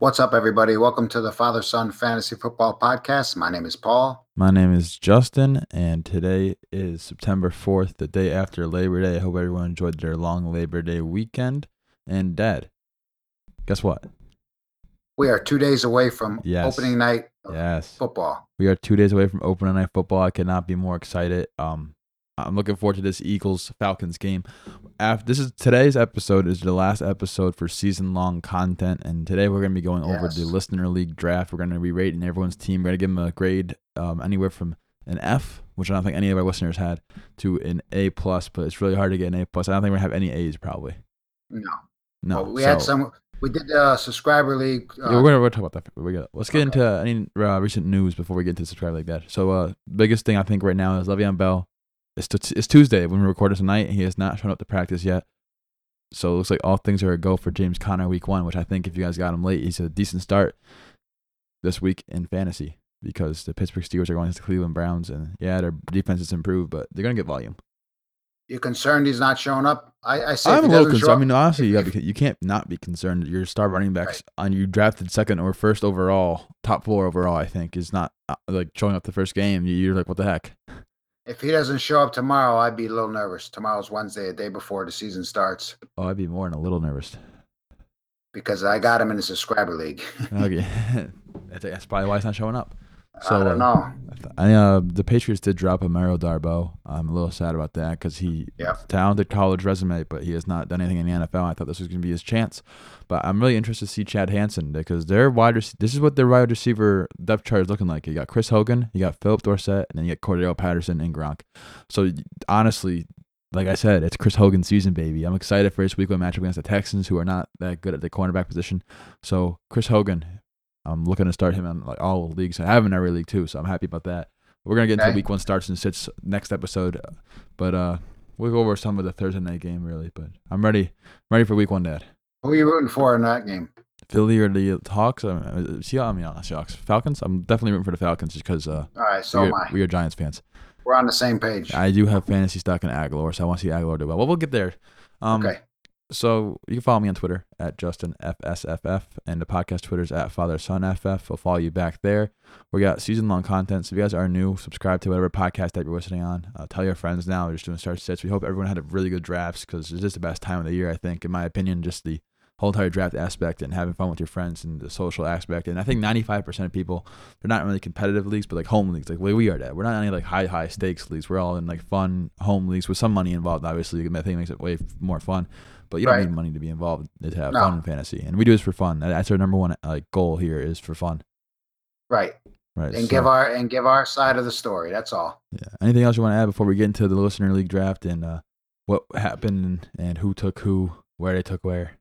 What's up, everybody? Welcome to the Father Son Fantasy Football Podcast. My name is Paul. My name is Justin, and today is September 4th, the day after Labor Day. I hope everyone enjoyed their long Labor Day weekend. And, Dad, guess what? We are two days away from Yes. opening night Yes. football. We are two days away from opening night football. I cannot be more excited. Um, I'm looking forward to this Eagles Falcons game. After this is today's episode is the last episode for season long content, and today we're going to be going over the listener league draft. We're going to be rating everyone's team. We're going to give them a grade um, anywhere from an F, which I don't think any of our listeners had, to an A plus. But it's really hard to get an A plus. I don't think we're gonna have any A's probably. No, No, Well, we had some. We did a subscriber league. Uh, yeah, we're gonna we'll talk about that. We got. Let's get Okay. into any uh, recent news before we get into subscriber league. that. So, uh, biggest thing I think right now is Le'Veon Bell. It's t- it's Tuesday when we record tonight. And he has not shown up to practice yet. So it looks like all things are a go for James Conner week one, which I think if you guys got him late, he's a decent start this week in fantasy because the Pittsburgh Steelers are going against the Cleveland Browns, and yeah, their defense has improved, but they're gonna get volume. You're concerned he's not showing up? I, I say I'm a little concerned. I mean, honestly, you, be, you can't not be concerned. Your star running backs on you drafted second or first overall, top four overall, I think, is not uh, like showing up the first game. You're like, what the heck? If he doesn't show up tomorrow, I'd be a little nervous. Tomorrow's Wednesday, a day before the season starts, Oh, I'd be more than a little nervous. because I got him in the subscriber league. Okay, that's, that's probably why he's not showing up. So I uh, don't know. I uh, the Patriots did drop a Mario Darbo. I'm a little sad about that because he Yep. talented college resume, but he has not done anything in the NFL. I thought this was going to be his chance, but I'm really interested to see Chad Hansen because their wide rec- this is what their wide receiver depth chart is looking like. You got Chris Hogan, you got Phillip Dorsett, and then you got Cordell Patterson and Gronk. So honestly, like I said, it's Chris Hogan's season, baby. I'm excited for his week one matchup against the Texans, who are not that good at the cornerback position. So Chris Hogan, I'm looking to start him in like all leagues. I have him in every league too, so I'm happy about that. We're gonna get into Okay. week one starts and sits next episode, but uh, we'll go over some of the Thursday night game really. But I'm ready, I'm ready for week one, Dad. Who are you rooting for in that game? Philly or the Hawks? I mean, Seahawks, I mean, not Seahawks. Falcons. I'm definitely rooting for the Falcons just because uh, All right, so we, are, we are Giants fans. We're on the same page. I do have fantasy stock in Agholor, so I want to see Agholor do well. Well, we'll get there. Um, okay. So you can follow me on Twitter at JustinFSFF and the podcast Twitter's at FatherSonFF. I'll follow you back there. We got season long content. So if you guys are new, subscribe to whatever podcast that you're listening on. Uh, tell your friends now. We're just doing start sets. We hope everyone had a really good drafts because it's just the best time of the year. I think, in my opinion, just the whole entire draft aspect and having fun with your friends and the social aspect. And I think 95% of people, they're not really competitive leagues, but like home leagues, like way we are at. We're not any like high, high stakes leagues. We're all in like fun home leagues with some money involved, obviously. I think makes it way more fun. But you don't Right. need money to be involved to have No. fun in fantasy. And we do this for fun. That's our number one like goal here is for fun. Right. Right. And so- give our and give our side of the story. That's all. yeah. Anything else you want to add before we get into the listener league draft and uh, what happened and, and who took who, where they took where?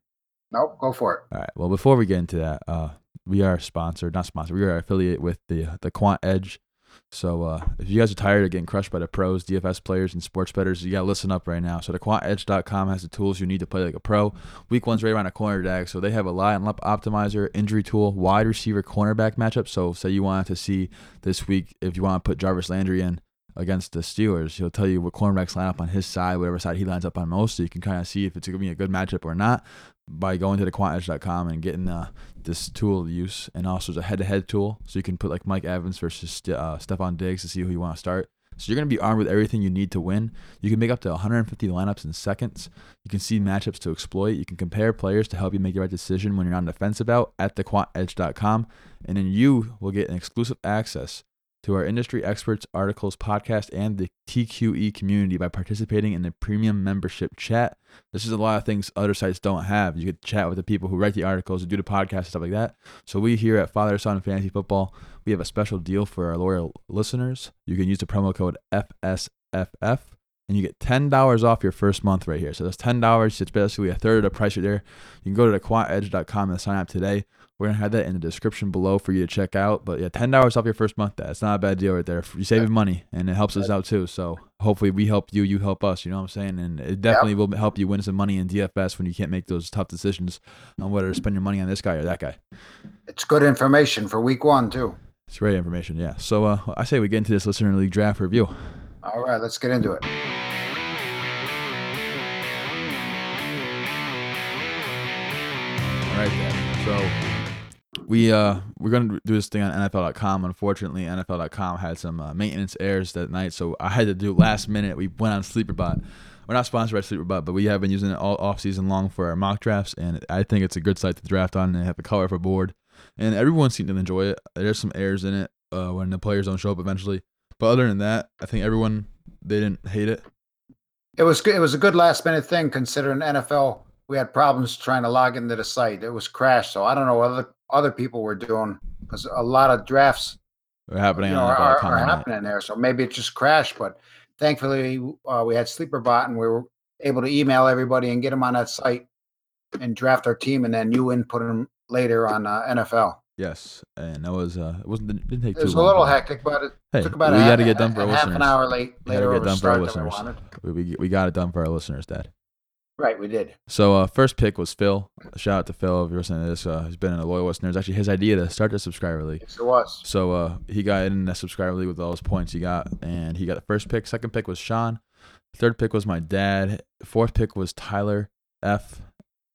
Nope. Go for it. All right. Well, before we get into that, uh, we are sponsored, not sponsored. We are affiliate with the the Quant Edge. So uh, if you guys are tired of getting crushed by the pros, DFS players, and sports bettors, you gotta listen up right now. So the QuantEdge.com has the tools you need to play like a pro. Week one's right around the corner, Dag. So they have a lineup optimizer, injury tool, wide receiver, cornerback matchup. So say you wanted to see this week if you want to put Jarvis Landry in against the Steelers, he'll tell you what cornerbacks line up on his side, whatever side he lines up on most, so you can kind of see if it's gonna be a good matchup or not by going to the quantedge.com and getting uh, this tool to use and also it's a head-to-head tool. So you can put like mike evans versus St- uh, stefon diggs to see who you want to start. So you're going to be armed with everything you need to win. You can make up to 150 lineups in seconds. You can see matchups to exploit. You can compare players to help you make the right decision when you're on the fence about at thequantedge.com and then you will get an exclusive access to our industry experts, articles, podcast, and the TQE community by participating in the premium membership chat. This is a lot of things other sites don't have. You get to chat with the people who write the articles, do the podcast, and stuff like that. So we here at Father Son Fantasy Football, we have a special deal for our loyal listeners. You can use the promo code FSFF and you get ten dollars off your first month right here. So that's ten dollars. It's basically a third of the price right there. You can go to the quantedge.com and sign up today. We're gonna have that in the description below for you to check out. But yeah, ten dollars off your first month. That's not a bad deal right there. You're saving money and it helps us out too. So hopefully we help you, you help us. You know what I'm saying? And it definitely will help you win some money in DFS when you can't make those tough decisions on whether to spend your money on this guy or that guy. It's good information for week one too. It's great information, yeah. So uh, I say we get into this listener league draft review. All right, let's get into it. All right, then. So we uh we're gonna do this thing on NFL.com. Unfortunately, NFL.com had some uh, maintenance errors that night, so I had to do last minute. We went on SleeperBot. We're not sponsored by SleeperBot, but we have been using it all off season long for our mock drafts, and I think it's a good site to draft on. And they have the color for board, and everyone seemed to enjoy it. There's some errors in it uh, when the players don't show up eventually, but other than that, I think everyone they didn't hate it. It was good. It was a good last minute thing considering NFL. We had problems trying to log into the site. It was crashed, so I don't know what other people were doing because a lot of drafts They're happening you know, are, are happening there. So maybe it just crashed, but thankfully uh, we had SleeperBot and we were able to email everybody and get them on that site and draft our team, and then you input them later on uh, NFL. Yes, and that was uh, it wasn't didn't take It too was a little but hectic, but it Hey, took about we got to get done for our half listeners. an hour late later get done for our we listeners. We, we, we got it done for our listeners, Dad. Right, we did. So uh, first pick was Phil. Shout out to Phil if you're listening to this. Uh, he's been in a loyal listener. It's actually his idea to start the subscriber league. Yes, it was. So uh, he got in the subscriber league with all his points he got, and he got the first pick. Second pick was Sean. Third pick was my dad. Fourth pick was Tyler F.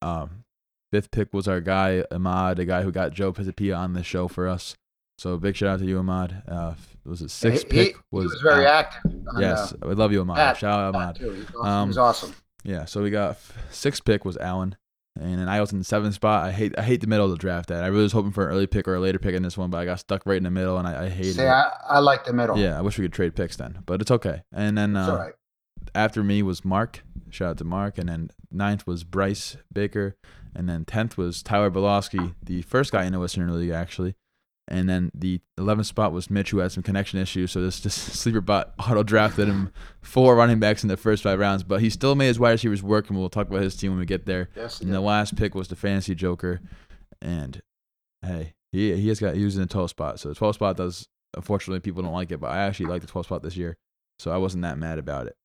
Um, fifth pick was our guy Ahmad, the guy who got Joe Pisapia on the show for us. So big shout out to you, Ahmad. Uh, was it sixth he, pick? he- he was, very active. Yes, uh, I love you, Ahmad. Pat- Shout out Ahmad. He was awesome. Um, he was awesome. Yeah, so we got sixth pick was Allen, and then I was in the seventh spot. I hate I hate the middle of the draft. That I really was hoping for an early pick or a later pick in this one, but I got stuck right in the middle, and I, I hated See, it. I, I like the middle. Yeah, I wish we could trade picks then, but it's okay. And then uh, all right. after me was Mark. Shout out to Mark. And then ninth was Bryce Baker. And then tenth was Tyler Belowski, the first guy in the Western league actually. And then the eleventh spot was Mitch, who had some connection issues. So this just sleeper bot auto drafted him four running backs in the first five rounds, but he still made his wide receivers work, and we'll talk about his team when we get there. Yes, And did. the last pick was the fantasy joker, and hey, he he has got he was in the twelve spot. So the twelve spot does unfortunately people don't like it, but I actually like the twelve spot this year, so I wasn't that mad about it.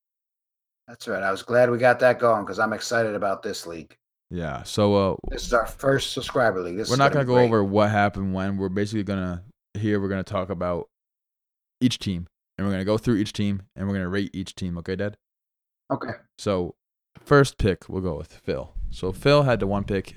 That's right. I was glad we got that going because I'm excited about this league. Yeah. So uh, This is our first subscriber league. This we're not gonna gonna go over what happened when. We're basically gonna here we're gonna talk about each team, and we're gonna go through each team, and we're gonna rate each team. Okay, Dad. Okay. So first pick we'll go with Phil. So Phil had the one pick,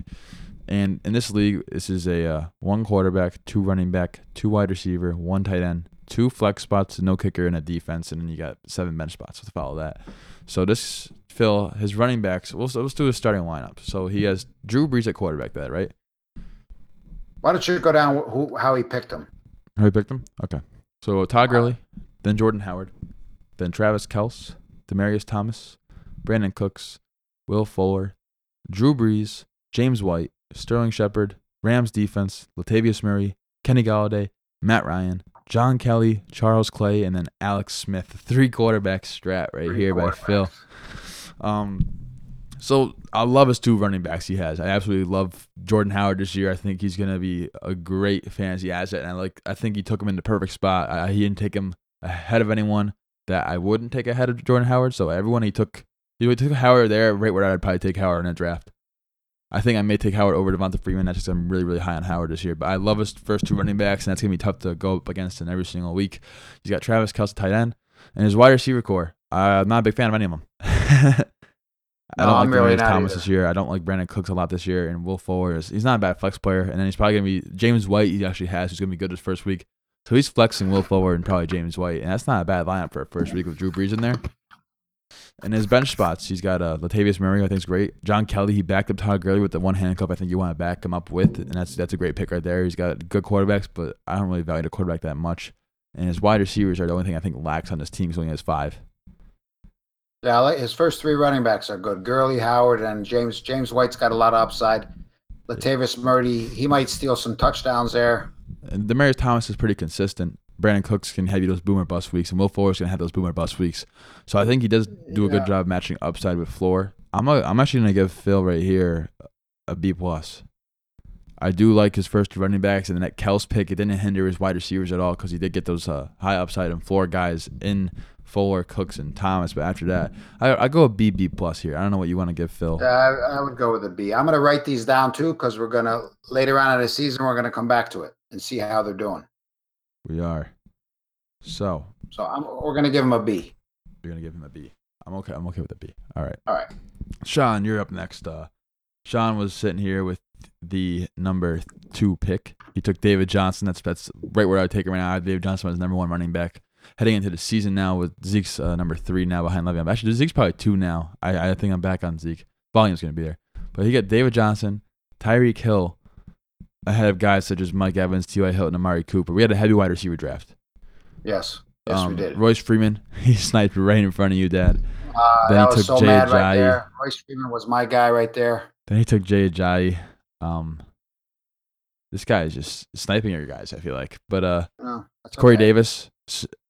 and in this league, this is a uh, one quarterback, two running back, two wide receiver, one tight end, two flex spots, no kicker, and a defense, and then you got seven bench spots to follow that. So this Phil, his running backs. We'll let's do his starting lineup. So he has Drew Brees at quarterback. That right? Why don't you go down who how he picked them? How he picked him? Okay. So Todd Gurley, then Jordan Howard, then Travis Kelce, Demaryius Thomas, Brandin Cooks, Will Fuller, Drew Brees, James White, Sterling Shepard, Rams defense, Latavius Murray, Kenny Golladay, Matt Ryan, John Kelly, Charles Clay, and then Alex Smith. Three quarterback strat right Three here by Phil. Um, so I love his two running backs he has. I absolutely love Jordan Howard this year. I think he's gonna be a great fantasy asset, and I like. I think he took him in the perfect spot. I, he didn't take him ahead of anyone that I wouldn't take ahead of Jordan Howard. So everyone he took, he took Howard there right where I'd probably take Howard in a draft. I think I may take Howard over Devonta Freeman. That's just I'm really really high on Howard this year. But I love his first two running backs, and that's gonna be tough to go up against in every single week. He's got Travis Kelce tight end, and his wide receiver core. I'm not a big fan of any of them. I No, don't I'm like really not Thomas either. this year. I don't like Brandin Cooks a lot this year, and Will Fuller is he's not a bad flex player. And then he's probably gonna be James White. He actually has who's gonna be good his first week. So he's flexing Will Fuller and probably James White, and that's not a bad lineup for a first week with Drew Brees in there. And his bench spots, he's got uh, Latavius Murray, I think is great. John Kelly, he backed up Todd Gurley with the one handcuff. I think you want to back him up with, and that's that's a great pick right there. He's got good quarterbacks, but I don't really value the quarterback that much. And his wide receivers are the only thing I think lacks on this team. He only has five. Yeah, like his first three running backs are good. Gurley, Howard, and James. James White's got a lot of upside. Latavius Murray, he might steal some touchdowns there. And Demaryius Thomas is pretty consistent. Brandin Cooks can have you those boomer bust weeks, and Will Fuller's gonna have those boomer bust weeks. So I think he does do a good Yeah. job matching upside with floor. I'm a, I'm actually gonna give Phil right here a B plus. I do like his first two running backs, and then that Kelce pick it didn't hinder his wide receivers at all because he did get those uh, high upside and floor guys in Fuller, Cooks, and Thomas. But after that, I, I go a B B plus here. I don't know what you want to give Phil. Yeah, I, I would go with a B. I'm going to write these down too because we're going to later on in the season we're going to come back to it and see how they're doing. We are. So So I'm, we're going to give him a B. you're gonna give him a B. I'm okay. I'm okay with a B. All right. All right. Sean, you're up next. Uh, Sean was sitting here with the number two pick. He took David Johnson. That's that's right where I would take him right now. David Johnson was number one running back. Heading into the season now with Zeke's uh, number three now behind Le'Veon. Actually, Zeke's probably two now. I, I think I'm back on Zeke. Volume's going to be there. But he got David Johnson, Tyreek Hill, ahead of guys such as Mike Evans, T.Y. Hilton, and Amari Cooper. We had a heavy wide receiver draft. Yes. Yes, Um, we did. Royce Freeman, he sniped right in front of you, Dad. Uh, then he took so Jay mad right there. Royce Freeman was my guy right there. Then he took Jay Ajayi. Um, this guy is just sniping your guys. I feel like, but uh, No, Corey okay. Davis,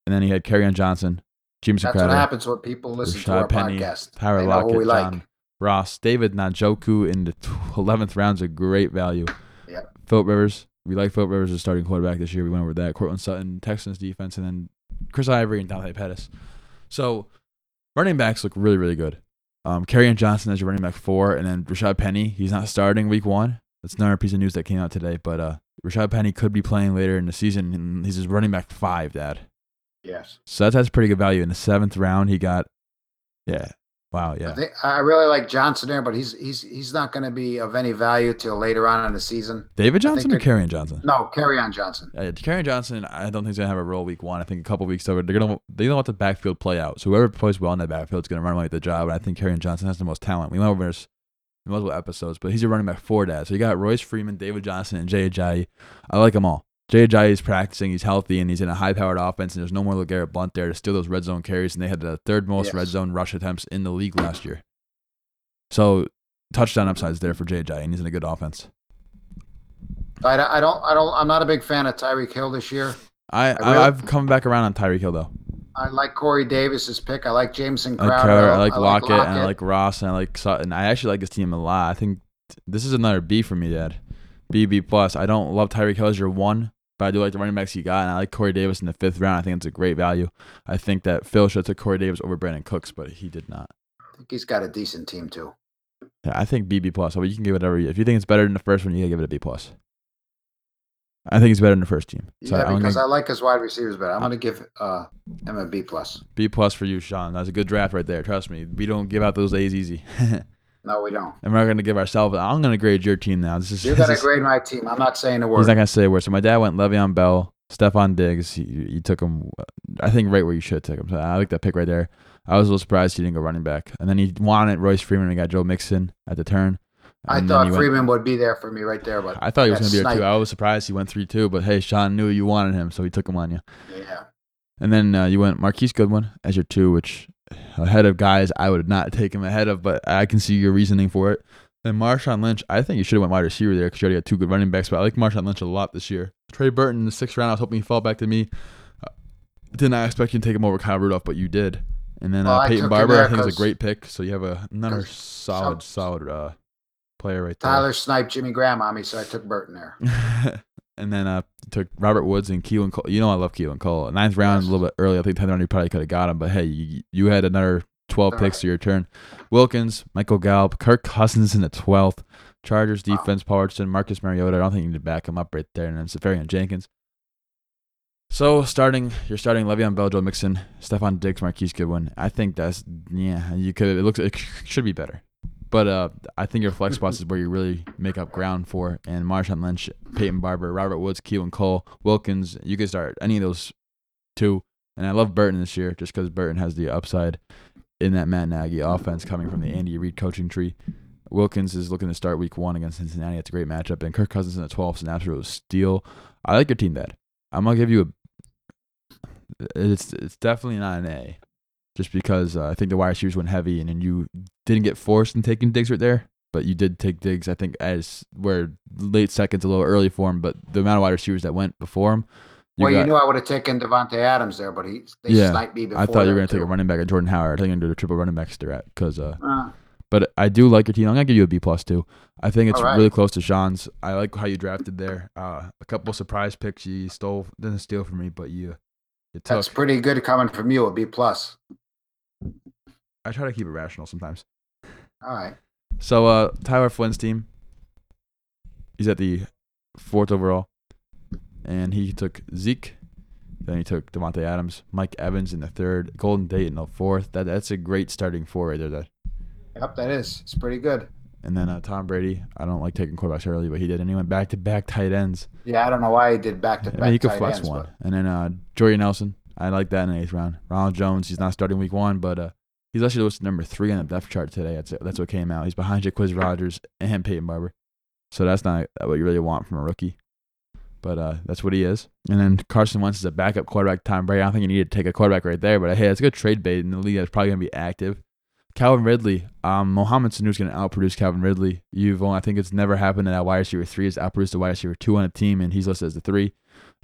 and then he had Kerryon Johnson, Jamison That's what happens when people listen to Rashad our Penny, podcast. Tyler They know who Lockett, we like. John Ross, David Njoku in the eleventh round's a great value. Philip Rivers, we like Philip Rivers as starting quarterback this year. We went over that. Courtland Sutton, Texans defense, and then Chris Ivory and Dante Pettis. So running backs look really, really good. Um, Kerryon Johnson as your running back four, and then Rashad Penny. He's not starting week one. That's another piece of news that came out today. But uh, Rashad Penny could be playing later in the season, and he's his running back five, Dad. Yes. So that's, that's pretty good value. In the seventh round, he got, yeah, wow, I, yeah. think, I really like Johnson there, but he's he's he's not going to be of any value till later on in the season. David Johnson or they're- Johnson? No, Kerryon Johnson. Uh, Kerryon Johnson, I don't think he's gonna have a role week one. I think a couple weeks over, they're gonna they don't want the backfield play out. So whoever plays well in that backfield is gonna run away with the job. And I think Kerryon Johnson has the most talent. We went over this in multiple episodes, but he's a running back for that. So you got Royce Freeman, David Johnson, and Jay Ajayi. I like them all. Ajayi is practicing. He's healthy and he's in a high-powered offense. And there's no more LeGarrette Blunt there to steal those red zone carries. And they had the third most Yes. red zone rush attempts in the league last year. So touchdown upsides there for Ajayi, and he's in a good offense. I, don't- I don't I don't I'm not a big fan of Tyreek Hill this year. I, I I really- I've come back around on Tyreek Hill though. I like Corey Davis's pick. I like Jamison I like Crowder. Crowder, I like Lockett, and I like Ross, and I like Sutton. I actually like this team a lot. I think this is another B for me, Dad. B B plus. I don't love Tyreek Hill as your one, but I do like the running backs you got, and I like Corey Davis in the fifth round. I think it's a great value. I think that Phil should have took Corey Davis over Brandin Cooks, but he did not. I think he's got a decent team too. Yeah, I think B B plus. So you can give it whatever. You, if you think it's better than the first one, you can give it a B plus. I think it's better than the first team. So yeah, because gonna, I like his wide receivers better. I'm going to give uh, him a B plus. B plus for you, Sean. That's a good draft right there. Trust me, we don't give out those A's easy. No, we don't. And we're not going to give ourselves. I'm going to grade your team now. This is You this got to grade my team. I'm not saying a word. He's not going to say a word. So my dad went Le'Veon Bell, Stefon Diggs. He, you took him, I think, right where you should take him. So I like that pick right there. I was a little surprised he didn't go running back. And then he wanted Royce Freeman and got Joe Mixon at the turn. I And then thought he went- Freeman would be there for me right there, but I thought he was going to be there too. I was surprised he went 3 2. But hey, Sean knew you wanted him, so he took him on you. yeah. And then uh, you went Marquise Goodwin as your two, which ahead of guys I would not take him ahead of, but I can see your reasoning for it. Then Marshawn Lynch, I think you should have went wide receiver there because you already had two good running backs, but I like Marshawn Lynch a lot this year. Trey Burton in the sixth round, I was hoping he'd fall back to me. Uh, did not expect you to take him over Kyle Rudolph, but you did. And then uh, I Peyton Barber, I think is a great pick. So you have a, another solid, some- solid uh, player right there. Tyler sniped Jimmy Graham on me, so I took Burton there. and then uh took Robert Woods and Keelan Cole. You know I love Keelan Cole. Ninth round, Yes. a little bit early. I think tenth round you probably could have got him, but hey, you, you had another twelve All picks right. to your turn. Wilkins, Michael Gallup, Kirk Cousins in the twelfth. Chargers Wow. defense, Paul Richardson, Marcus Mariota. I don't think you need to back him up right there. And then Seferian-Jenkins. So starting, you're starting Le'Veon Bell, Joe Mixon, Stefon Diggs, Marquise Goodwin. I think that's yeah. You could. It looks. It should be better. But uh, I think your flex spots is where you really make up ground for. And Marshawn Lynch, Peyton Barber, Robert Woods, Keelan Cole, Wilkins. You can start any of those two. And I love Burton this year just because Burton has the upside in that Matt Nagy offense coming from the Andy Reid coaching tree. Wilkins is looking to start week one against Cincinnati. It's a great matchup. And Kirk Cousins in the 12th is an absolute steal. I like your team, Dad. I'm going to give you a. It's, it's definitely not an A just because uh, I think the wide receivers went heavy, and then you didn't get forced in taking Diggs right there, but you did take Diggs. I think as where late seconds, a little early for him, but the amount of wide receivers that went before him. You well, got, you knew I would have taken Davante Adams there, but he they Yeah, sniped me before. I thought you were going to take a running back at Jordan Howard. I think you're going to do a triple running back strat because. Uh, Uh, but I do like your team. I'm gonna give you a B plus too. I think it's right. really close to Sean's. I like how you drafted there. Uh, a couple surprise picks you stole, didn't steal from me, but you you took. that's pretty good coming from you. A B plus. I try to keep it rational sometimes. All right. So uh, Tyler Flynn's team, he's at the fourth overall, and he took Zeke. Then he took Davante Adams, Mike Evans in the third, Golden Tate in the fourth. That that's a great starting four right there. That Yep, that is. It's pretty good. And then uh, Tom Brady. I don't like taking quarterbacks early, but he did. And he went back to back tight ends. Yeah, I don't know why he did back to I back. mean, he could flex ends, one. but- And then uh, Jordy Nelson. I like that in the eighth round. Ronald Jones. He's not starting week one, but uh, he's actually listed number three on the depth chart today. That's that's what came out. He's behind Jacquizz Rodgers and Peyton Barber. So that's not what you really want from a rookie. But uh, that's what he is. And then Carson Wentz is a backup quarterback. Tom Brady. I don't think you need to take a quarterback right there. But hey, it's a good trade bait in the league that's probably going to be active. Calvin Ridley. Um, Mohamed Sanu's going to outproduce Calvin Ridley. You've only, I think it's never happened that a wide receiver three has outproduced the wide receiver two on a team, and he's listed as the three.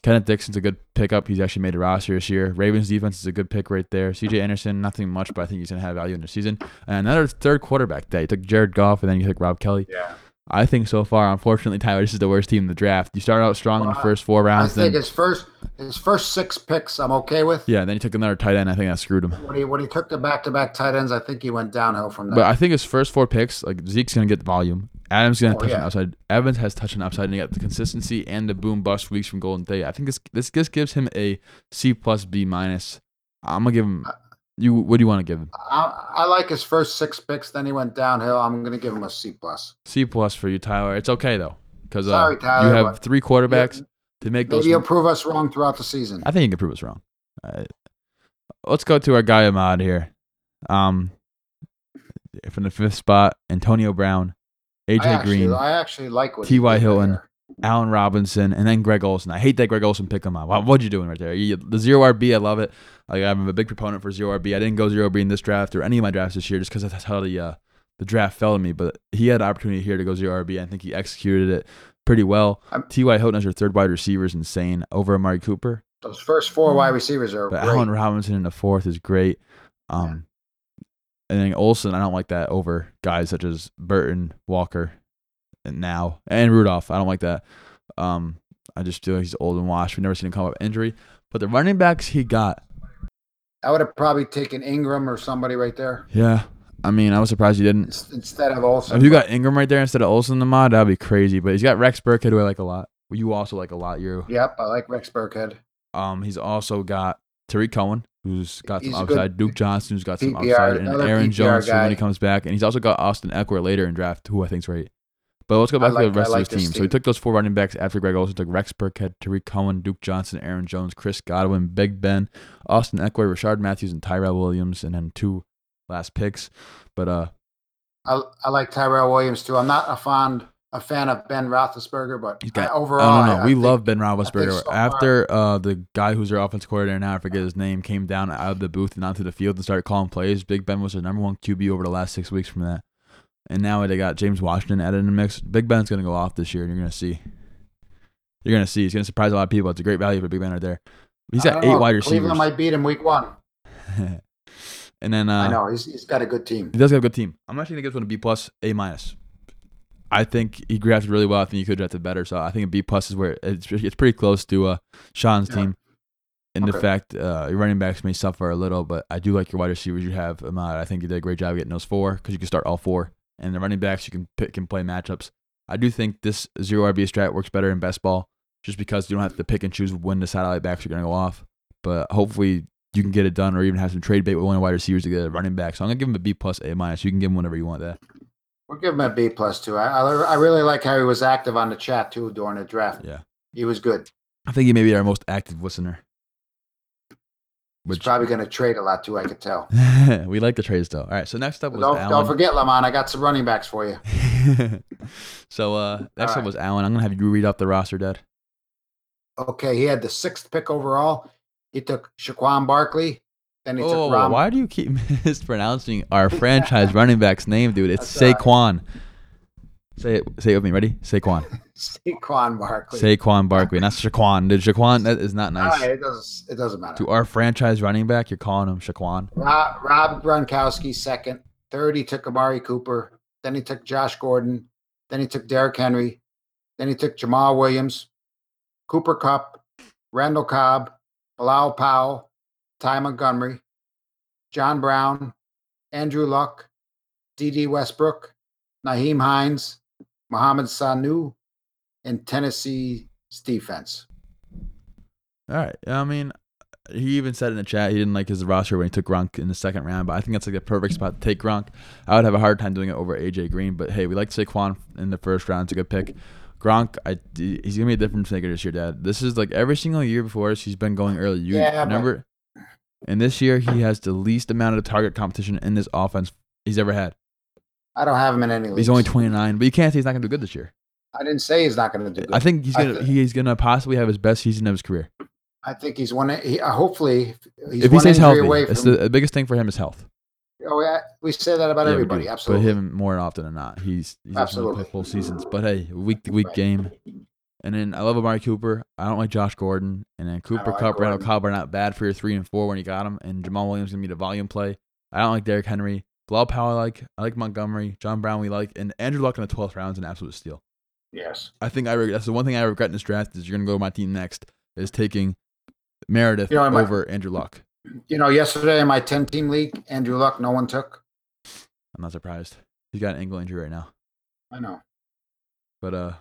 Kenneth Dixon's a good pickup. He's actually made a roster this year. Ravens defense is a good pick right there. CJ Anderson, nothing much, but I think he's going to have value in the season. And another third quarterback day. You took Jared Goff, and then you took Rob Kelly. Yeah. I think so far, unfortunately, Tyler, this is the worst team in the draft. You start out strong in the first four rounds. I think then his first his first six picks I'm okay with. yeah, then you took another tight end. I think that screwed him. When he when he took the back to back tight ends, I think he went downhill from there. But I think his first four picks, like Zeke's gonna get the volume. Adams gonna Oh, touch an upside. Evans has touched an upside, and he got the consistency and the boom bust weeks from Golden State. I think this this this gives him a C plus B minus. I'm gonna give him. You what do you want to give him? I, I like his first six picks. Then he went downhill. I'm going to give him a C plus. C plus for you, Tyler. It's okay though, because uh, Sorry, Tyler, you have three quarterbacks to make those. Maybe he'll prove us wrong throughout the season. I think he can prove us wrong. Uh, let's go to our guy Ahmad here. Um, from the fifth spot, Antonio Brown, AJ I actually, Green, I actually like what T.Y. Hilton. there. Allen Robinson, and then Greg Olsen. I hate that Greg Olsen pick him up. What, what'd you doing right there? You, the zero RB, I love it. Like I'm a big proponent for zero RB. I didn't go zero RB in this draft or any of my drafts this year just because that's how the uh, the draft fell to me. But he had the opportunity here to go zero RB. I think he executed it pretty well. T.Y. Hilton as your third wide receiver is insane over Amari Cooper. Those first four wide receivers are But great. Allen Robinson in the fourth is great. Um, and then Olsen, I don't like that over guys such as Burton, Walker, now and Rudolph. I don't like that. Um, I just feel like he's old and washed. We've never seen him come up with injury. But the running backs he got, I would have probably taken Ingram or somebody right there yeah. I mean, I was surprised he didn't. instead of Olsen. If you got Ingram right there instead of Olsen in the mod, that'd be crazy. But he's got Rex Burkhead, who I like a lot. You also like a lot. You. Yep, I like Rex Burkhead. Um, he's also got Tarik Cohen, who's got some He's a good upside. Duke Johnson, who's got some PPR upside, and Aaron PPR Jones when he comes back. And he's also got Austin Ekeler later in draft, who I think's great. But let's go back to the rest I of like his team. So he took those four running backs after Greg Olsen. Took Rex Burkhead, Tarik Cohen, Duke Johnson, Aaron Jones, Chris Godwin, Big Ben, Austin Ekeler, Rishard Matthews, and Tyrell Williams, and then two last picks. But uh, I, I like Tyrell Williams too. I'm not a fond a fan of Ben Roethlisberger, but He's got- I, overall, Oh no, no, I- I we think- love Ben Roethlisberger. so After uh, the guy who's their offensive coordinator now, I forget his name, came down out of the booth and onto the field and started calling plays. Big Ben was their number one QB over the last six weeks from that, and now they got James Washington added in the mix. Big Ben's gonna go off this year, and you're gonna see. You're gonna see. He's gonna surprise a lot of people. It's a great value for Big Ben right there. He's got eight know. wide receivers, Cleveland might beat him week one. and then uh, I know he's he's got a good team. he does have a good team. I'm actually gonna give this one a B plus, A minus. I think he drafted really well. I think he could have drafted better. So I think a B plus is where it's it's pretty close to uh, Sean's Yeah. team. In the fact, uh, your running backs may suffer a little, but I do like your wide receivers you have. Ahmad. I think you did a great job getting those four because you can start all four, and the running backs you can pick and play matchups. I do think this zero RB strat works better in best ball, just because you don't have to pick and choose when the satellite backs are going to go off. But hopefully you can get it done, or even have some trade bait with one of the wide receivers to get a running back. So I'm gonna give him a B plus, A minus. You can give him whatever you want there. We'll give him a B plus too. I, I I really like how he was active on the chat too during the draft. Yeah. He was good. I think he may be our most active listener. He's probably going to trade a lot too. I could tell. we like the trades though. All right, so next up was Don't, Alan. don't forget, Lamont. I got some running backs for you. so uh, next All up right. was Allen. I'm gonna have you read off the roster, Dad. Okay, he had the sixth pick overall. He took Shaquan Barkley. Then he Oh, took why do you keep mispronouncing our franchise running back's name, dude? It's That's Saquon. Say it. Say it with me. Ready? Saquon. Saquon Barkley. Saquon Barkley, not Shaquan. Dude, Shaquan. That is not nice. right, it doesn't. It doesn't matter. To our franchise running back, you're calling him Shaquan. Rob, Rob Gronkowski second. Third, he took Amari Cooper. Then he took Josh Gordon. Then he took Derrick Henry. Then he took Jamaal Williams, Cooper Kupp, Randall Cobb, Bilal Powell, Ty Montgomery, John Brown, Andrew Luck, Dede Westbrook, Nyheim Hines, Mohamed Sanu, and Tennessee's defense. All right. I mean, he even said in the chat he didn't like his roster when he took Gronk in the second round, but I think that's like the perfect spot to take Gronk. I would have a hard time doing it over AJ Green, but hey, we like Saquon in the first round. It's a good pick. Gronk, I, he's gonna be a difference maker this year, Dad. This is like every single year before us, he's been going early. You Yeah, but- remember? And this year, he has the least amount of target competition in this offense he's ever had. I don't have him in any leagues. He's only 29, but you can't say he's not gonna do good this year. I didn't say he's not going to do good. I think he's gonna he's gonna possibly have his best season of his career I think he's one. He, uh, hopefully, he's if he one stays healthy. away It's from. the, the biggest thing for him is health. oh, yeah, we say that about Yeah, everybody. do, Absolutely. But him more often than not. He's he's absolutely full seasons. But hey, week to week Right. game. And then I love Amari Cooper. I don't like Josh Gordon. And then Cooper like Cup, Randall Gordon. Cobb are not bad for your three and four when you got them. And Jamaal Williams gonna be the volume play. I don't like Derrick Henry. Bilal Powell I like. I like Montgomery. John Brown we like. And Andrew Luck in the twelfth round is an absolute steal. yes. I think I reg- that's the one thing I regret in this draft is you're gonna go to my team next is taking Meredith You know, over Andrew Luck. You know, yesterday in my 10 team league, Andrew Luck, no one took. I'm not surprised. He's got an ankle injury right now. I know. But uh,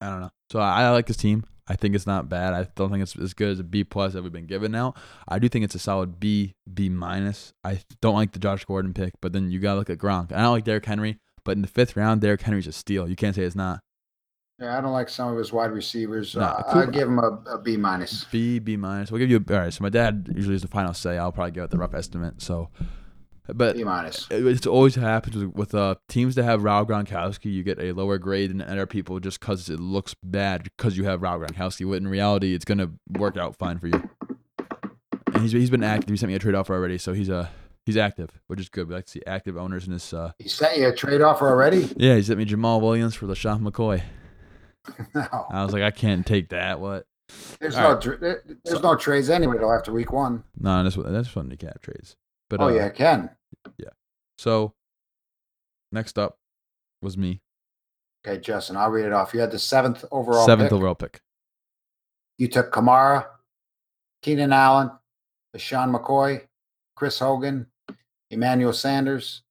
I don't know. So I, I like this team. I think it's not bad. I don't think it's as good as a B plus that we've been given now. I do think it's a solid B, B minus. I don't like the Josh Gordon pick, but then you gotta look at Gronk. I don't like Derrick Henry, but in the fifth round, Derrick Henry's a steal. You can't say it's not. Yeah, I don't like some of his wide receivers. Nah, uh, I'd give him a, a B minus. B, B minus. We'll give you. A, all right. So my dad usually is the final say. I'll probably give it the rough estimate. So, but B minus. it- it's always happens with, with uh, teams that have Rob Gronkowski. You get a lower grade than other people just because it looks bad because you have Rob Gronkowski. But in reality, it's gonna work out fine for you. And he's he's been active. He sent me a trade offer already, so he's uh he's active, which is good. We like to see active owners in this. Uh, He sent you a trade offer already? yeah, he sent me Jamaal Williams for LeSean McCoy. no. I was like, I can't take that. What? There's All no right. tr- there- there's no trades anyway till after week one. No, that's what that's fun to cap trades. But oh uh, yeah, Ken. Yeah. So next up was me, Okay, Justin, I'll read it off. You had the seventh overall. seventh pick. overall pick. You took Kamara, Keenan Allen, Sean McCoy, Chris Hogan, Emmanuel Sanders,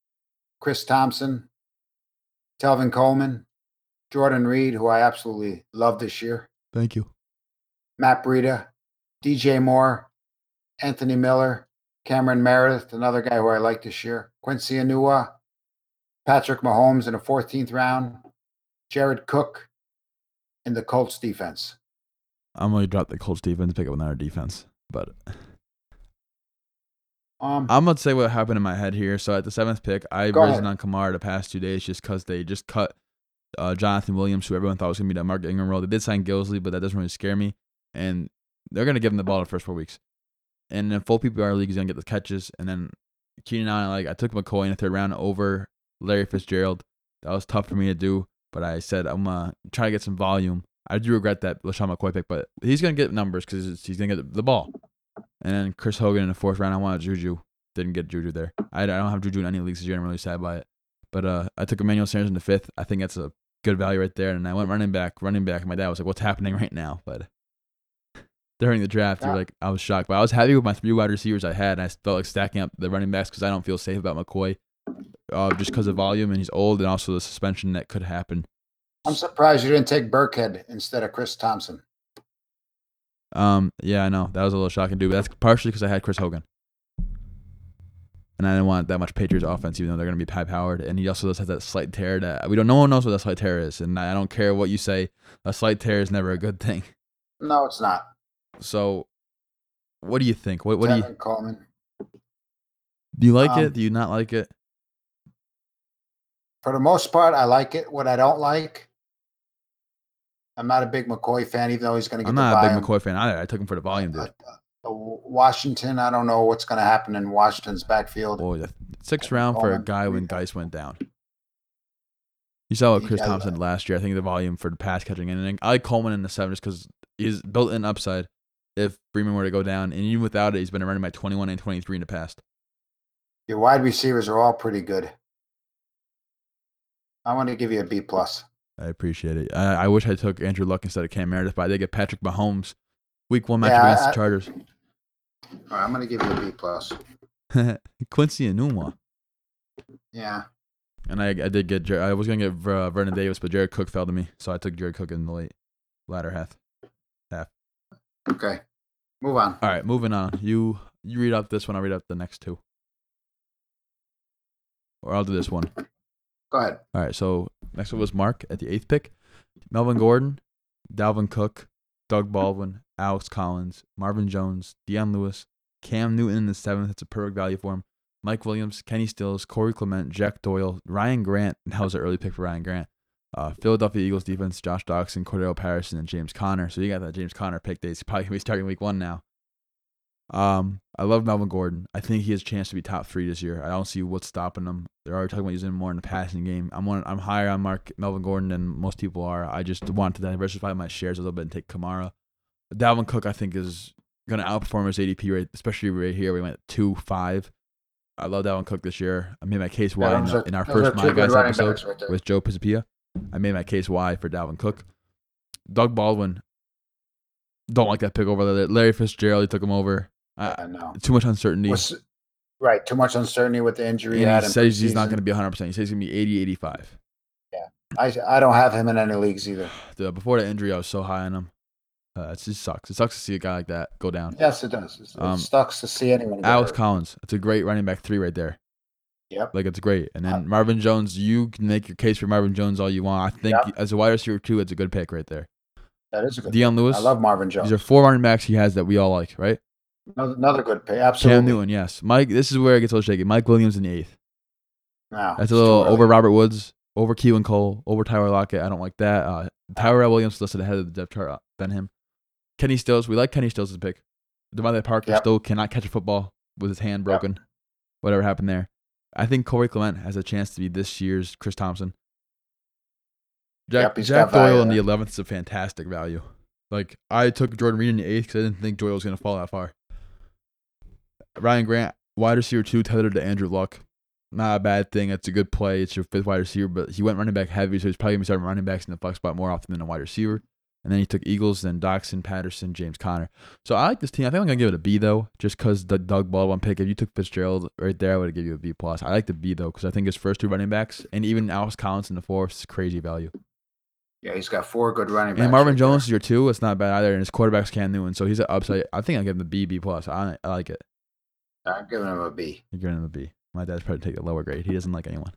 Chris Thompson, Tevin Coleman, Jordan Reed, who I absolutely love this year, Thank you. Matt Breida, DJ Moore, Anthony Miller, Cameron Meredith, another guy who I like this year, Quincy Enunwa, Patrick Mahomes in the 14th round, Jared Cook in the Colts defense. I'm gonna drop the Colts defense, pick up another defense. But Um, I'm gonna say what happened in my head here. So at the seventh pick, I've risen ahead. on Kamara the past two days just because they just cut uh, Jonathan Williams, who everyone thought was gonna be that Mark Ingram role. They did sign Gillislee, but that doesn't really scare me. And they're gonna give him the ball the first four weeks. And then full PPR league, he's gonna get the catches. And then Keenan Allen, like I took McCoy in the third round over Larry Fitzgerald. That was tough for me to do, but I said I'm gonna try to get some volume. I do regret that LeSean McCoy pick, but he's gonna get numbers because he's gonna get the ball. And then Chris Hogan in the fourth round, I wanted Juju. Didn't get Juju there. I, I don't have Juju in any leagues this year. I'm really sad by it. But uh, I took Emmanuel Sanders in the fifth. I think that's a good value right there. And I went running back, running back. My dad was like, "What's happening right now?" But during the draft, you're like, I was shocked. But I was happy with my three wide receivers I had. And I felt like stacking up the running backs because I don't feel safe about McCoy, uh, just because of volume and he's old and also the suspension that could happen. I'm surprised you didn't take Burkhead instead of Chris Thompson. Um, yeah, I know that was a little shocking, dude. But that's partially because I had Chris Hogan, and I didn't want that much Patriots offense, even though they're going to be high powered. And he also does have that slight tear that we don't. No one knows what that slight tear is, and I don't care what you say. A slight tear is never a good thing. No, it's not. So, what do you think? What What do you Coleman. do? You like Um, it? Do you not like it? For the most part, I like it. What I don't like, I'm not a big McCoy fan, even though he's going to get I'm not a big. McCoy fan either. I took him for the volume, dude. Uh, Washington, I don't know what's going to happen in Washington's backfield. Boy, the sixth round for a guy when. Guice went down. You saw what Chris Thompson did last year. I think the volume for the pass catching, and I like Coleman in the seven just because he's built in upside. If Freeman were to go down, and even without it, he's been running by 21 and 23 in the past. Your wide receivers are all pretty good. I want to give you a B plus. I appreciate it. I, I wish I took Andrew Luck instead of Cam Meredith, but I did get Patrick Mahomes. Week one matchup Yeah, against I- the Chargers. All right, I'm going to give you a B plus. Quincy Enunwa. Yeah. And I, I did get, Jer- I was going to get uh, Vernon Davis, but Jared Cook fell to me. So I took Jared Cook in the late, latter half. Okay. Move on. All right, moving on. You you read out this one. I'll read out the next two. Or I'll do this one. Go ahead. All right. So next one was Mark at the eighth pick. Melvin Gordon, Dalvin Cook, Doug Baldwin, Alex Collins, Marvin Jones, Dion Lewis, Cam Newton in the seventh. It's a perfect value for him. Mike Williams, Kenny Stills, Corey Clement, Jack Doyle, Ryan Grant. That was an early pick for Ryan Grant. Uh, Philadelphia Eagles defense, Josh Doctson, Cordell Patterson, and James Conner. So you got that James Conner pick he's probably gonna be starting week one now. Um, I love Melvin Gordon. I think he has a chance to be top three this year. I don't see what's stopping him. They're already talking about using him more in the passing game. I'm one, I'm higher on Mark Melvin Gordon than most people are. I just want to diversify my shares a little bit and take Kamara. Dalvin Cook, I think, is gonna outperform his ADP rate, especially right here. We went two five. I love Dalvin Cook this year. I made my case why in, those the- are- in our first My Guys episode right with Joe Pisapia. I made my case why for Dalvin Cook. Doug Baldwin. Don't like that pick over there. Larry Fitzgerald, he took him over. Uh, I know. too much uncertainty. Was, right. Too much uncertainty with the injury. he and he says he's not going to be 100%. He says he's going to be 80, 85. Yeah. I, I don't have him in any leagues either. The, before the injury, I was so high on him. Uh, it just sucks. It sucks to see a guy like that go down. Yes, it does. It's, Um, it sucks to see anyone. Alex. Collins. It's a great running back three right there. Yep. Like, it's great. And then Uh, Marvin Jones, you can make your case for Marvin Jones all you want. I think Yeah. as a wide receiver, too, it's a good pick right there. That is a good. Dion Lewis. I love Marvin Jones. These are four running backs he has that we all like, right? another, good pick. Absolutely. Cam Newton, yes. Mike, this is where it gets a little shaky. Mike Williams in the eighth. That's a little over Robert Woods, over Keelan Cole, over Tyler Lockett. I don't like that. Uh, Tyrell Williams listed ahead of the depth chart uh, than him. Kenny Stills, we like Kenny Stills as a pick. DeVante Parker Yep. still cannot catch a football with his hand broken. Whatever happened there. I think Corey Clement has a chance to be this year's Chris Thompson. Jack, Yep, Jack Doyle in the 11th is a fantastic value. Like, I took Jordan Reed in the 8th because I didn't think Doyle was going to fall that far. Ryan Grant, wide receiver two, tethered to Andrew Luck. Not a bad thing. It's a good play. It's your fifth wide receiver, but he went running back heavy, so he's probably going to be starting running backs in the flex spot more often than a wide receiver. And then he took Eagles, then Doctson, Patterson, James Conner. So I like this team. I think I'm gonna give it a B though, just because the Doug Baldwin pick. If you took Fitzgerald right there, I would have give you a B plus. I like the B though, because I think his first two running backs and even Alex Collins in the fourth is crazy value. Yeah, he's got four good running backs. And Marvin right Jones is your two. It's not bad either, and his quarterback's Cam Newton, so he's an upside. I think I'll give him the B B plus. I, I like it. I'm giving him a B. You're giving him a B. My dad's probably take a lower grade. He doesn't like anyone.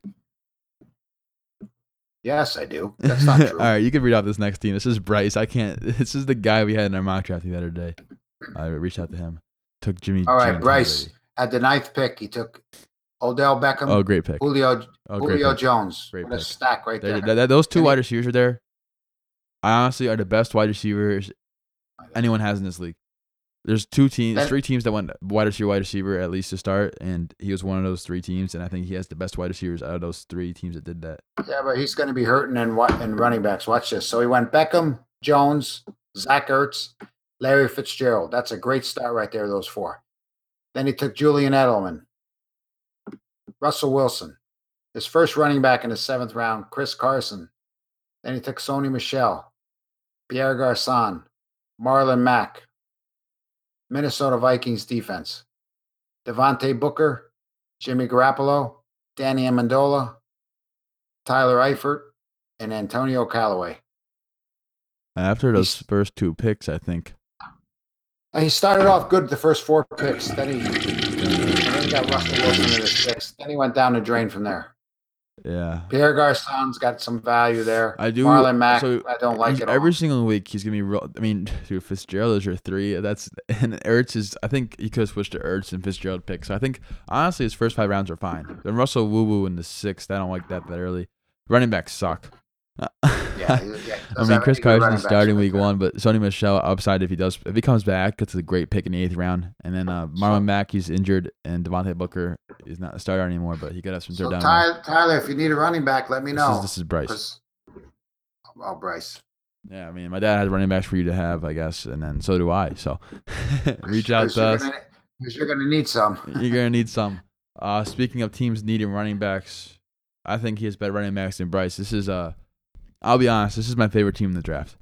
Yes, I do. That's not true. All right, you can read out this next team. This is Bryce. I can't. This is the guy we had in our mock draft the other day. I reached out to him. Took Jimmy. All right, Jimmy Bryce. At the ninth pick, he took Odell Beckham, Oh, great pick. Julio, Oh, great Julio pick. Jones. Great What a pick. stack right there. that- those two And wide receivers are there. I honestly are the best wide receivers anyone has in this league. There's two teams, That- three teams that went wide receiver, wide receiver at least to start, and he was one of those three teams. And I think he has the best wide receivers out of those three teams that did that. Yeah, but he's going to be hurting in what in running backs. Watch this. So he went Beckham, Jones, Zach Ertz, Larry Fitzgerald. That's a great start right there. Those four. Then he took Julian Edelman, Russell Wilson, his first running back in the seventh round, Chris Carson. Then he took Sony Michel, Pierre Garcon, Marlon Mack, Minnesota Vikings defense, Devontae Booker, Jimmy Garoppolo, Danny Amendola, Tyler Eifert, and Antonio Callaway. After those He's- first two picks, I think Uh, He started off good the first four picks. Then he, then he got Russell Wilson in the sixth. Then he went down the drain from there. Yeah. Pierre Garcon's got some value there. I do. Marlon Mack, so I don't like it. Every all. single week, he's gonna be. Real, I mean, dude, Fitzgerald is your three. That's and Ertz is. I think he could have switched to Ertz and Fitzgerald pick. So I think honestly, his first five rounds are fine. Then Russell Woo Woo in the sixth. I don't like that that early. Running backs suck. Yeah, yeah, I mean, Chris any good Carson is starting week one, but Sony Michel upside if he does if he comes back, gets a great pick in the eighth round. And then uh, Marlon So- Mack, he's injured, and Devontae Booker is not a starter anymore, but he could have some So third down. Tyler, Tyler, if you need a running back, let me this, know. is, this is Bryce. Oh, Bryce. Yeah, I mean, my dad has running backs for you to have, I guess, and then so do I. So reach out to us. gonna- you're going to need some. You're gonna need some. Uh, speaking of teams needing running backs, I think he has better running backs than Bryce. This is uh, I'll be honest, this is my favorite team in the draft.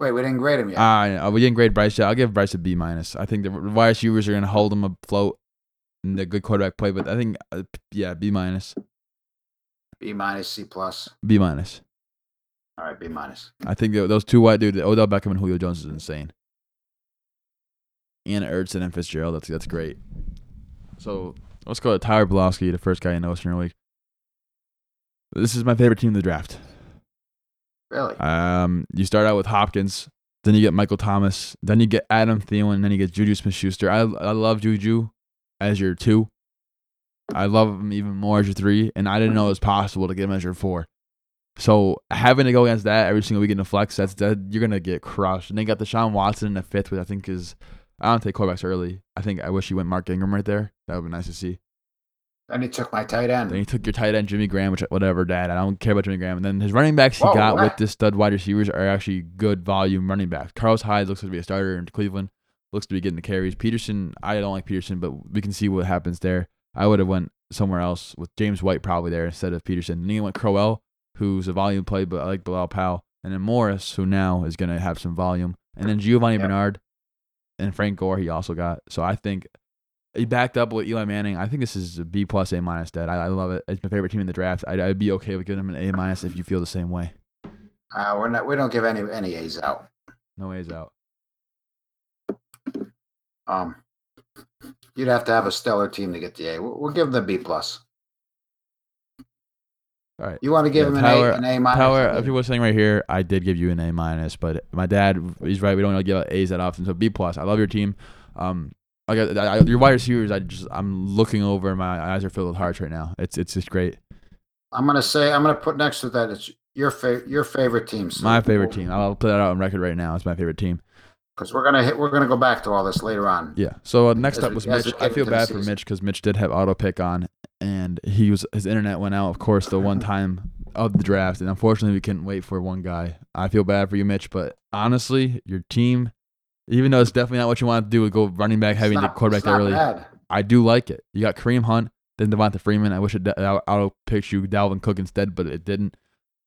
Wait, we didn't grade him yet. Uh, we didn't grade Bryce yet. I'll give Bryce a B minus. I think the wide receivers are gonna hold him afloat in the good quarterback play, but I think uh, yeah, B minus, B minus, C plus. B minus. All right, B minus. I think those two white dudes, Odell Beckham and Julio Jones, is insane. and Ertz and Fitzgerald. That's that's great. So let's go to Tyler Blosky, the first guy in the Western League. This is my favorite team in the draft. Really? Um, you start out with Hopkins, then you get Michael Thomas, then you get Adam Thielen, then you get Juju Smith-Schuster. I I love Juju as your two. I love him even more as your three, and I didn't know it was possible to get him as your four. So having to go against that every single week in the flex, that's that you're gonna get crushed. And they got the Deshaun Watson in the fifth, which I think is I don't take quarterbacks early. I think I wish you went Mark Ingram right there. That would be nice to see. Then he took my tight end. Then he took your tight end Jimmy Graham, which whatever, Dad. I don't care about Jimmy Graham. And then his running backs he Whoa, got what? with this stud wide receivers are actually good volume running backs. Carlos Hyde looks to be a starter in Cleveland. Looks to be getting the carries. Peterson, I don't like Peterson, but we can see what happens there. I would have went somewhere else with James White probably there instead of Peterson. And then he went Crowell, who's a volume play, but I like Bilal Powell. And then Morris, who now is going to have some volume. And then Giovanni Yep. Bernard and Frank Gore, he also got. So I think he backed up with Eli Manning. I think this is a B plus, A minus. Dad, I, I love it. It's my favorite team in the draft. I'd, I'd be okay with giving him an A minus if you feel the same way. Uh, we're not. We don't give any any A's out. No A's out. Um, you'd have to have a stellar team to get the A. We'll, we'll give him the B plus. All right. You want to give Yeah, him an Tyler- A, an A minus? Power, if you were saying right here, I did give you an A minus, but my dad, he's right. We don't really give out A's that often. So B plus. I love your team. Um, I got I, your wide receivers. I just I'm looking over. My eyes are filled with hearts right now. It's it's just great. I'm gonna say I'm gonna put next to that. It's your favorite your favorite team. so My favorite team. I'll put that out on record right now. It's my favorite team. because we're gonna hit. We're gonna go back to all this later on. Yeah. So uh, next As up was Mitch. I feel bad for. Mitch because Mitch did have auto pick on, and he was his internet went out. Of course, the one time of the draft, and unfortunately, we couldn't wait for one guy. I feel bad for you, Mitch, but honestly, your team, even though it's definitely not what you want to do, go running back heavy It's and quarterback not early. bad. I do like it. You got Kareem Hunt, then Devonta Freeman. I wish it auto picked you Dalvin Cook instead, but it didn't.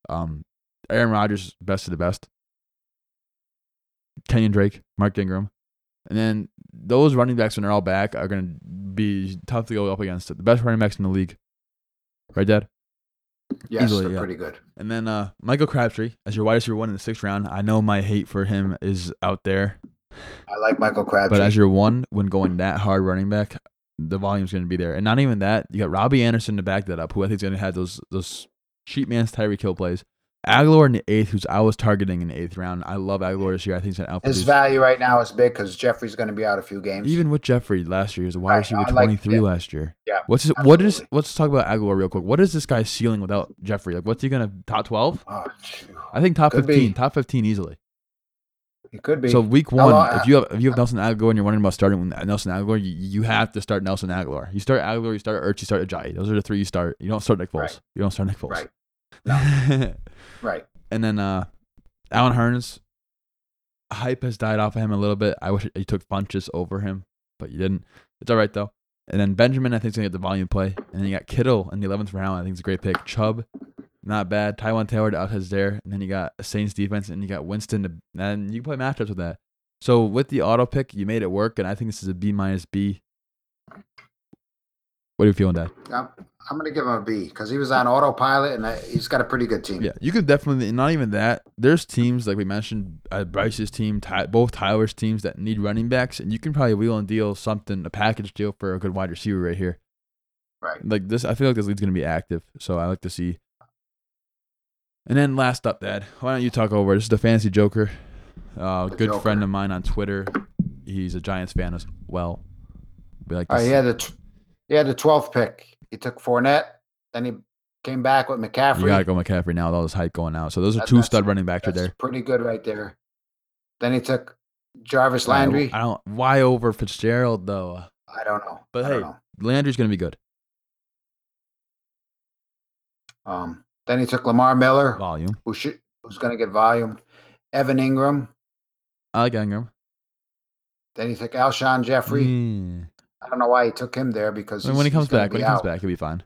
Um, Aaron Rodgers, best of the best. Kenyan Drake, Mark Ingram, and then those running backs when they're all back are going to be tough to go up against. The best running backs in the league, right, Dad? Yes, Easily, they're yeah. pretty good. And then uh, Michael Crabtree as your wide receiver one in the sixth round. I know my hate for him is out there, I like Michael Crabtree. but as your one, when going that hard running back, the volume's going to be there. And not even that, you got Robbie Anderson to back that up, who I think is going to have those those cheap man's Tyreek Hill plays. Agholor in the eighth, who's I was targeting in the eighth round. I love Agholor this year. I think he's going to his value right now is big because Jeffery's going to be out a few games. Even with Jeffery last year, he was a wide Right, receiver like- 23 yeah. last year. Yeah, What's his, what is let's talk about Agholor real quick. What is this guy's ceiling without Jeffery? Like what's he going to top 12? oh. I think top Could 15, be. top 15 easily. He could be. So week one, if you have if you have Nelson Agholor and you're wondering about starting Nelson Agholor, you, you have to start Nelson Agholor. You start Agholor, you start Ertz, you start Ajayi. Those are the three you start. You don't start Nick Foles. Right. You don't start Nick Foles. Right. right. and then uh, Allen Hurns, hype has died off of him a little bit. I wish you took Funchess over him, but you didn't. It's all right though. And then Benjamin, I think, is gonna get the volume play. And then you got Kittle in the eleventh round. I think it's a great pick. Chubb, not bad. Taywan Taylor out his there, and then you got Saints defense, and you got Winston, to, and you can play matchups with that. So with the auto pick, you made it work, and I think this is a B minus B. What are you feeling, Dad? I'm, I'm going to give him a B because he was on autopilot and I, he's got a pretty good team. Yeah, you could definitely. Not even that. There's teams like we mentioned, uh, Bryce's team, Ty, both Tyler's teams that need running backs, and you can probably wheel and deal something, a package deal for a good wide receiver right here. Right. Like this, I feel like this league's gonna be active, so I like to see. And then last up, Dad, why don't you talk over? This is the fantasy Joker, uh, good Joker. friend of mine on Twitter. He's a Giants fan as well. We like Uh, he had the tw- he had the 12th pick. He took Fournette. Then he came back with McCaffrey. you gotta go McCaffrey now with all this hype going out. So those are That- two stud running backs right there. pretty good right there. Then he took Jarvis I Landry. I don't. Why over Fitzgerald though? I don't know. But I hey, know. Landry's gonna be good. Um, then he took Lamar Miller, Volume. who should, who's going to get volume. Evan Engram. I like Engram. Then he took Alshon Jeffery. Mm. I don't know why he took him there because When, when he comes back, when he comes out. back, he'll be fine.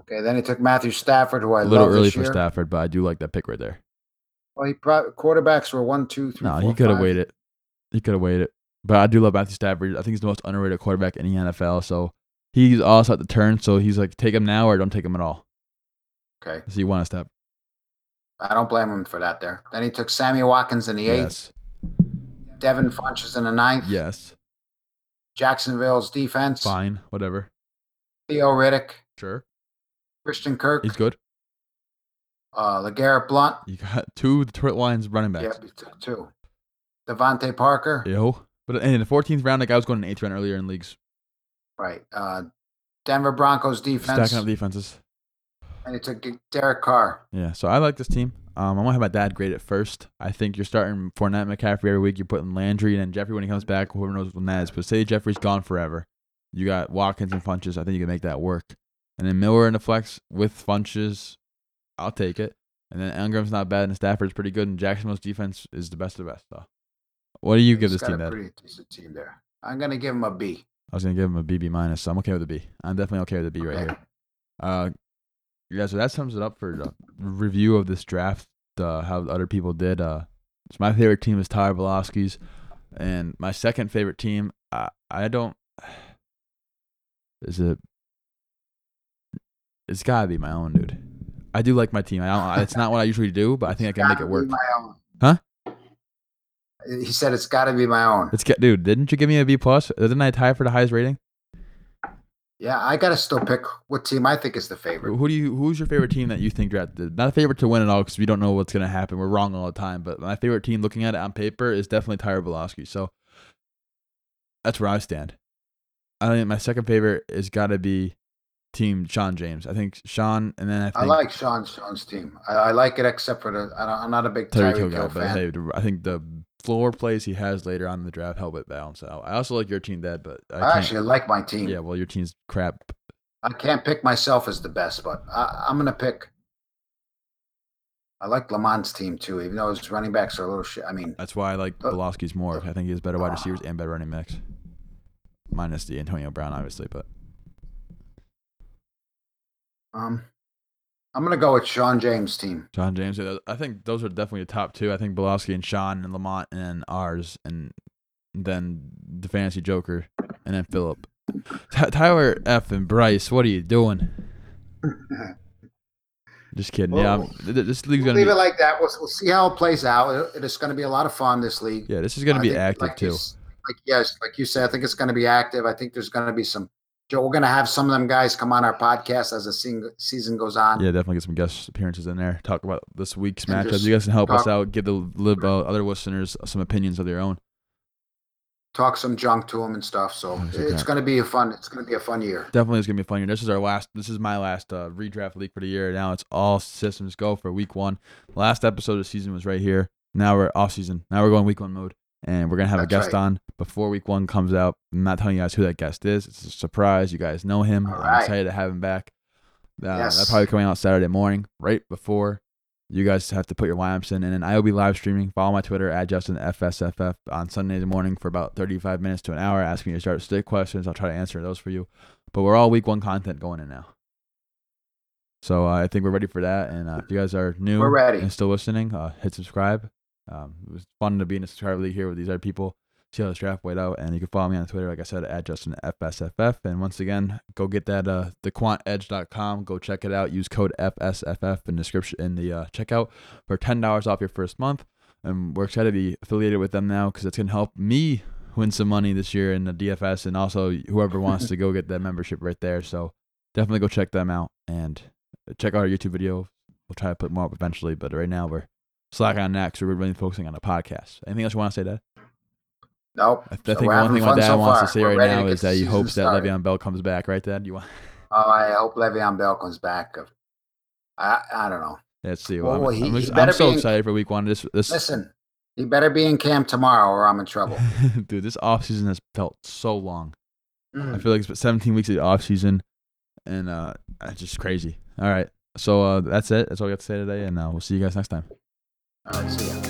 Okay, then he took Matthew Stafford, who I a little early for year. Stafford, but I do like that pick right there. Well, he probably quarterbacks were one, two, three, No, four, he could have waited. He could have waited. But I do love Matthew Stafford. I think he's the most underrated quarterback in the NFL. So he's also at the turn. So he's like, take him now or don't take him at all. Okay, So you want to step. I don't blame him for that. There. Then he took Sammy Watkins in the eighth. Yes. Devin Funchess in the ninth. Yes. Jacksonville's defense. Fine, whatever. Theo Riddick, Sure, Christian Kirk, he's good. uh, LeGarrette Blount. You got two Detroit Lions running backs. Took two. DeVante Parker. Yo, but in the 14th round, like I was going in eighth round earlier in leagues, Right. Uh, Denver Broncos defense. stacking up defenses. And he took Derek Carr. Yeah, so I like this team. Um, I'm gonna have my dad grade it first. I think you're starting Fournette, McCaffrey every week. You're putting Landry and then Jeffery when he comes back. Whoever knows when that is, but say Jeffery's gone forever. You got Watkins and Funchess. I think you can make that work. And then Miller in the flex with Funchess, I'll take it. And then Engram's not bad, and Stafford's pretty good. And Jacksonville's defense is the best of the best. So, what do you give He's this got team, a Dad? pretty decent team there. I'm gonna give him a B. I was gonna give him a BB minus, so I'm okay with a B. I'm definitely okay with a B right here. Uh, yeah, so that sums it up for the review of this draft. Uh, how other people did. Uh, so my favorite team is Tyler Belowski's, and my second favorite team, I I don't. Is it? It's gotta be my own, dude. I do like my team. I don't. It's not what I usually do, but I think I can make it work. My own. Huh? He said it's got to be my own. Let's get, dude. Didn't you give me a B plus? Didn't I tie for the highest rating? Yeah, I got to still pick what team I think is the favorite. Who do you? Who's your favorite team that you think drafted? Not a favorite to win at all because we don't know what's gonna happen. We're wrong all the time. But my favorite team, looking at it on paper, is definitely Tyre Belowski. So that's where I stand. I think my second favorite is got to be Team Sean James. I think Sean, and then I think I like Sean Sean's team. I, I like it except for the. I don't, I'm not a big Tyreek Hill guy. But fan. hey, I think the floor plays he has later on in the draft help it balance out. I also like your team, Dad, but I, I, actually like my team. yeah, well, your team's crap. I can't pick myself as the best, but I, I'm gonna pick. I like Lamont's team too, even though his running backs are a little shit. I mean, That's why I like Belowski's more. I think he has better wide receivers and better running backs. Minus the Antonio Brown, obviously, but um, I'm gonna go with Sean James' team. Sean James. yeah, I think those are definitely the top two. I think Belowski and Sean and Lamont and ours and then the fantasy Joker and then Philip. Ty- Tyler F and Bryce, what are you doing? Just kidding. yeah, I'm, Well, th- th- this league's We'll gonna leave be. it like that. We'll, we'll see how it plays out. It, it's going to be a lot of fun this league. Yeah, this is gonna I be active like too. Like yes, like you said, I think it's going to be active. I think there's going to be some. Joe, we're going to have some of them guys come on our podcast as the season season goes on. Yeah, definitely get some guest appearances in there. Talk about this week's And matchups. You guys can help us out. Give the lib, uh, other listeners some opinions of their own. Talk some junk to them and stuff. So Oh, it's it's going to be a fun. It's going to be a fun year. Definitely is gonna be a fun year. This is our last. This is my last uh, redraft league for the year. Now it's all systems go for week one. Last episode of the season was right here. Now we're off season. Now we're going week one mode, and we're gonna have a guest right. on before week one comes out. I'm not telling you guys who that guest is. It's a surprise. You guys know him. All I'm right. excited to have him back. Uh, Yes. That's probably coming out Saturday morning, right before. You guys have to put your lineups in, and then I will be live streaming. Follow my Twitter at JustinFSFF on Sunday morning for about 35 minutes to an hour, asking you to start stick questions. I'll try to answer those for you. But we're all week one content going in now. So uh, I think we're ready for that. And uh, if you guys are new We're ready. and still listening, uh, hit subscribe. Um, it was fun to be in a subscriber league here with these other people. See how this draft played out. And you can follow me on Twitter, like I said, at JustinFSFF. And once again, go get that uh, thequantedge.com. Go check it out. Use code FSFF in the description in the uh, checkout for ten dollars off your first month. And we're excited to be affiliated with them now because it's gonna help me win some money this year in the DFS, and also whoever wants to go get that membership right there. So definitely go check them out and check out our YouTube video. We'll try to put more up eventually, but right now we're slacking on that because we're really focusing on the podcast. Anything else you want to say, Dad? Nope. I So think we're one thing my dad so wants to say We're right now is that he hopes that started. Le'Veon Bell comes back. Right, Dad? You want? Oh, I hope Le'Veon Bell comes back. I I don't know. Let's see. Well, Well, I'm, he- I'm, he I'm so in- excited for Week One. This this Listen, he better be in camp tomorrow, or I'm in trouble. dude, this offseason has felt so long. I Mm. feel like it's been 17 weeks of the off season, and uh, it's just crazy. All right, so uh, that's it. That's all we got to say today, and uh, we'll see you guys next time. All right, see ya.